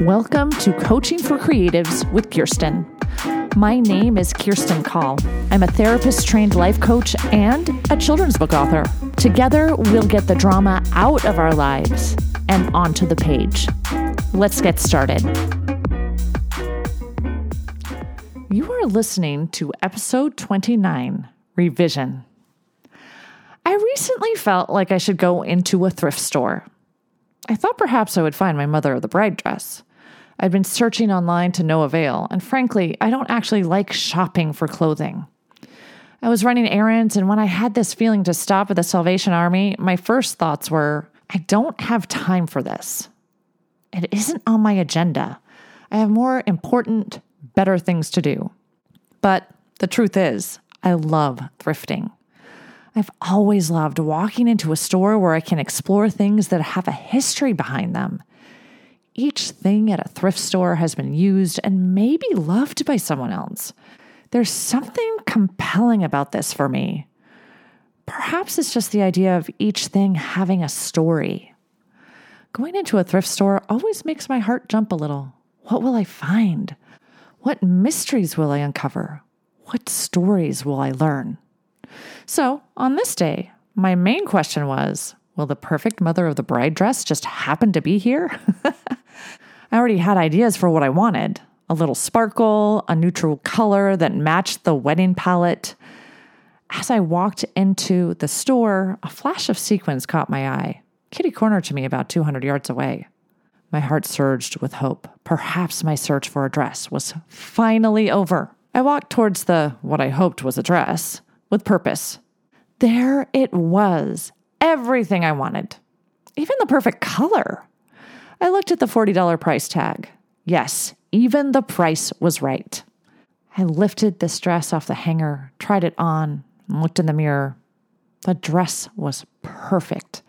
Welcome to Coaching for Creatives with Kirstine. My name is Kirstine Call. I'm a therapist trained life coach and a children's book author. Together, we'll get the drama out of our lives and onto the page. Let's get started. You are listening to episode 29 Revision. I recently felt like I should go into a thrift store. I thought perhaps I would find my mother the bride dress. I'd been searching online to no avail, and frankly, I don't actually like shopping for clothing. I was running errands, and when I had this feeling to stop at the Salvation Army, my first thoughts were I don't have time for this. It isn't on my agenda. I have more important, better things to do. But the truth is, I love thrifting. I've always loved walking into a store where I can explore things that have a history behind them each thing at a thrift store has been used and maybe loved by someone else. There's something compelling about this for me. Perhaps it's just the idea of each thing having a story. Going into a thrift store always makes my heart jump a little. What will I find? What mysteries will I uncover? What stories will I learn? So, on this day, my main question was Will the perfect mother of the bride dress just happen to be here? I already had ideas for what I wanted a little sparkle, a neutral color that matched the wedding palette. As I walked into the store, a flash of sequins caught my eye, kitty corner to me about 200 yards away. My heart surged with hope. Perhaps my search for a dress was finally over. I walked towards the, what I hoped was a dress, with purpose. There it was, everything I wanted, even the perfect color. I looked at the $40 price tag. Yes, even the price was right. I lifted this dress off the hanger, tried it on, and looked in the mirror. The dress was perfect.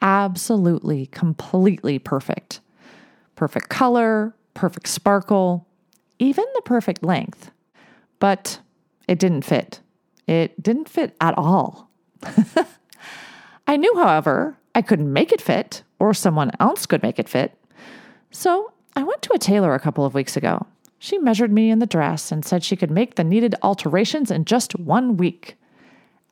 Absolutely, completely perfect. Perfect color, perfect sparkle, even the perfect length. But it didn't fit. It didn't fit at all. I knew, however, I couldn't make it fit, or someone else could make it fit. So I went to a tailor a couple of weeks ago. She measured me in the dress and said she could make the needed alterations in just one week.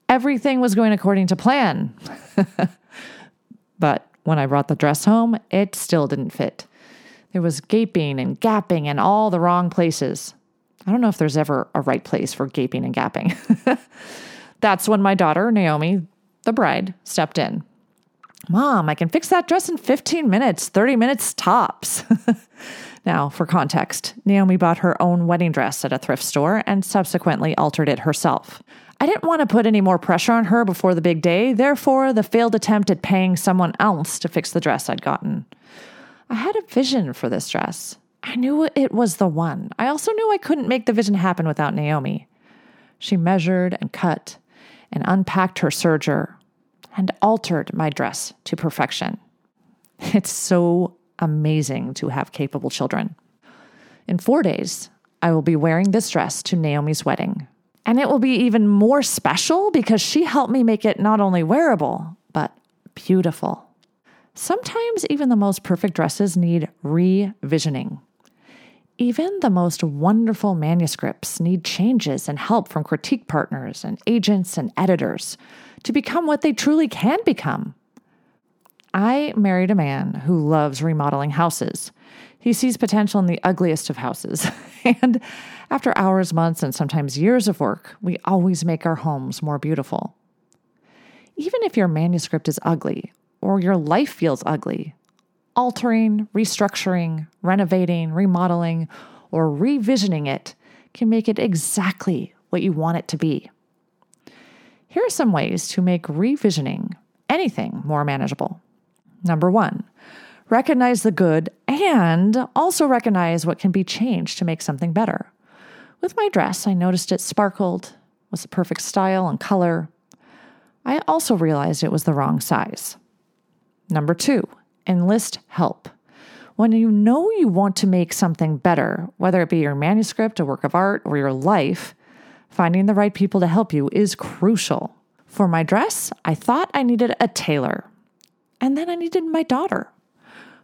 Everything was going according to plan. but when I brought the dress home, it still didn't fit. There was gaping and gapping in all the wrong places. I don't know if there's ever a right place for gaping and gapping. That's when my daughter, Naomi, the bride, stepped in. Mom, I can fix that dress in 15 minutes, 30 minutes tops. now, for context, Naomi bought her own wedding dress at a thrift store and subsequently altered it herself. I didn't want to put any more pressure on her before the big day, therefore, the failed attempt at paying someone else to fix the dress I'd gotten. I had a vision for this dress. I knew it was the one. I also knew I couldn't make the vision happen without Naomi. She measured and cut and unpacked her serger and altered my dress to perfection. It's so amazing to have capable children. In four days, I will be wearing this dress to Naomi's wedding. And it will be even more special because she helped me make it not only wearable, but beautiful. Sometimes even the most perfect dresses need revisioning. Even the most wonderful manuscripts need changes and help from critique partners and agents and editors to become what they truly can become. I married a man who loves remodeling houses. He sees potential in the ugliest of houses. and after hours, months, and sometimes years of work, we always make our homes more beautiful. Even if your manuscript is ugly or your life feels ugly, altering, restructuring, renovating, remodeling, or revisioning it can make it exactly what you want it to be. Here are some ways to make revisioning anything more manageable. Number one, recognize the good and also recognize what can be changed to make something better. With my dress, I noticed it sparkled, was the perfect style and color. I also realized it was the wrong size. Number two, enlist help. When you know you want to make something better, whether it be your manuscript, a work of art, or your life, finding the right people to help you is crucial. For my dress, I thought I needed a tailor, and then I needed my daughter.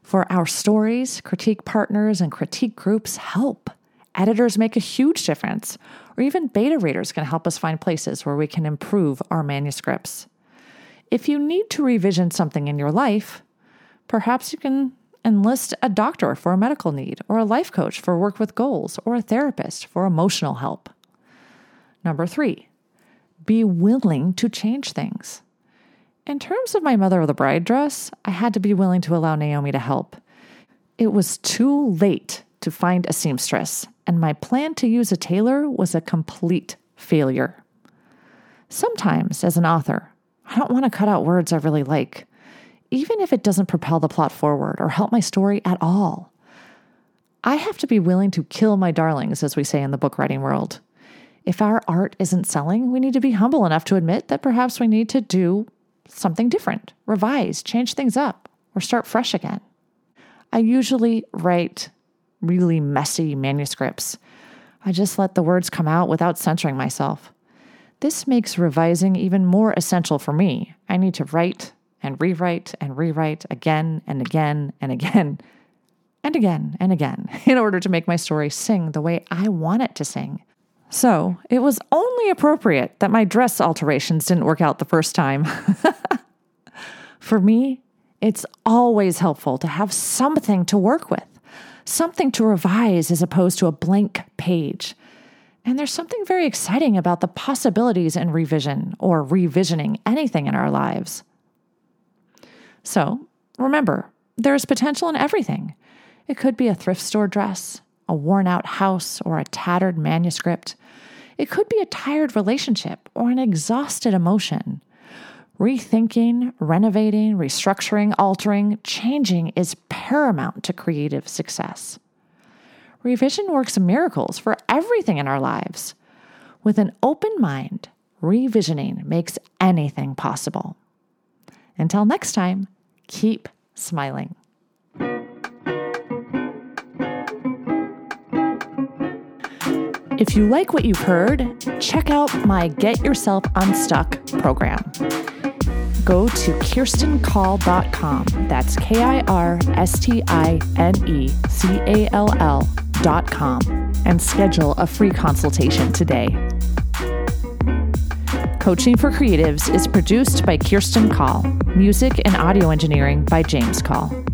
For our stories, critique partners and critique groups help. Editors make a huge difference, or even beta readers can help us find places where we can improve our manuscripts. If you need to revision something in your life, perhaps you can enlist a doctor for a medical need, or a life coach for work with goals, or a therapist for emotional help. Number three, be willing to change things. In terms of my Mother of the Bride dress, I had to be willing to allow Naomi to help. It was too late to find a seamstress, and my plan to use a tailor was a complete failure. Sometimes, as an author, I don't want to cut out words I really like, even if it doesn't propel the plot forward or help my story at all. I have to be willing to kill my darlings, as we say in the book writing world. If our art isn't selling, we need to be humble enough to admit that perhaps we need to do something different, revise, change things up, or start fresh again. I usually write really messy manuscripts. I just let the words come out without censoring myself. This makes revising even more essential for me. I need to write and rewrite and rewrite again and again and again and again and again in order to make my story sing the way I want it to sing. So it was only appropriate that my dress alterations didn't work out the first time. For me, it's always helpful to have something to work with, something to revise as opposed to a blank page. And there's something very exciting about the possibilities in revision or revisioning anything in our lives. So remember, there's potential in everything. It could be a thrift store dress, a worn out house, or a tattered manuscript. It could be a tired relationship or an exhausted emotion. Rethinking, renovating, restructuring, altering, changing is paramount to creative success. Revision works miracles for everything in our lives. With an open mind, revisioning makes anything possible. Until next time, keep smiling. If you like what you've heard, check out my Get Yourself Unstuck program. Go to kirstinecall.com. That's K I R S T I N E C A L L.com and schedule a free consultation today. Coaching for Creatives is produced by Kirstine Call, music and audio engineering by James Call.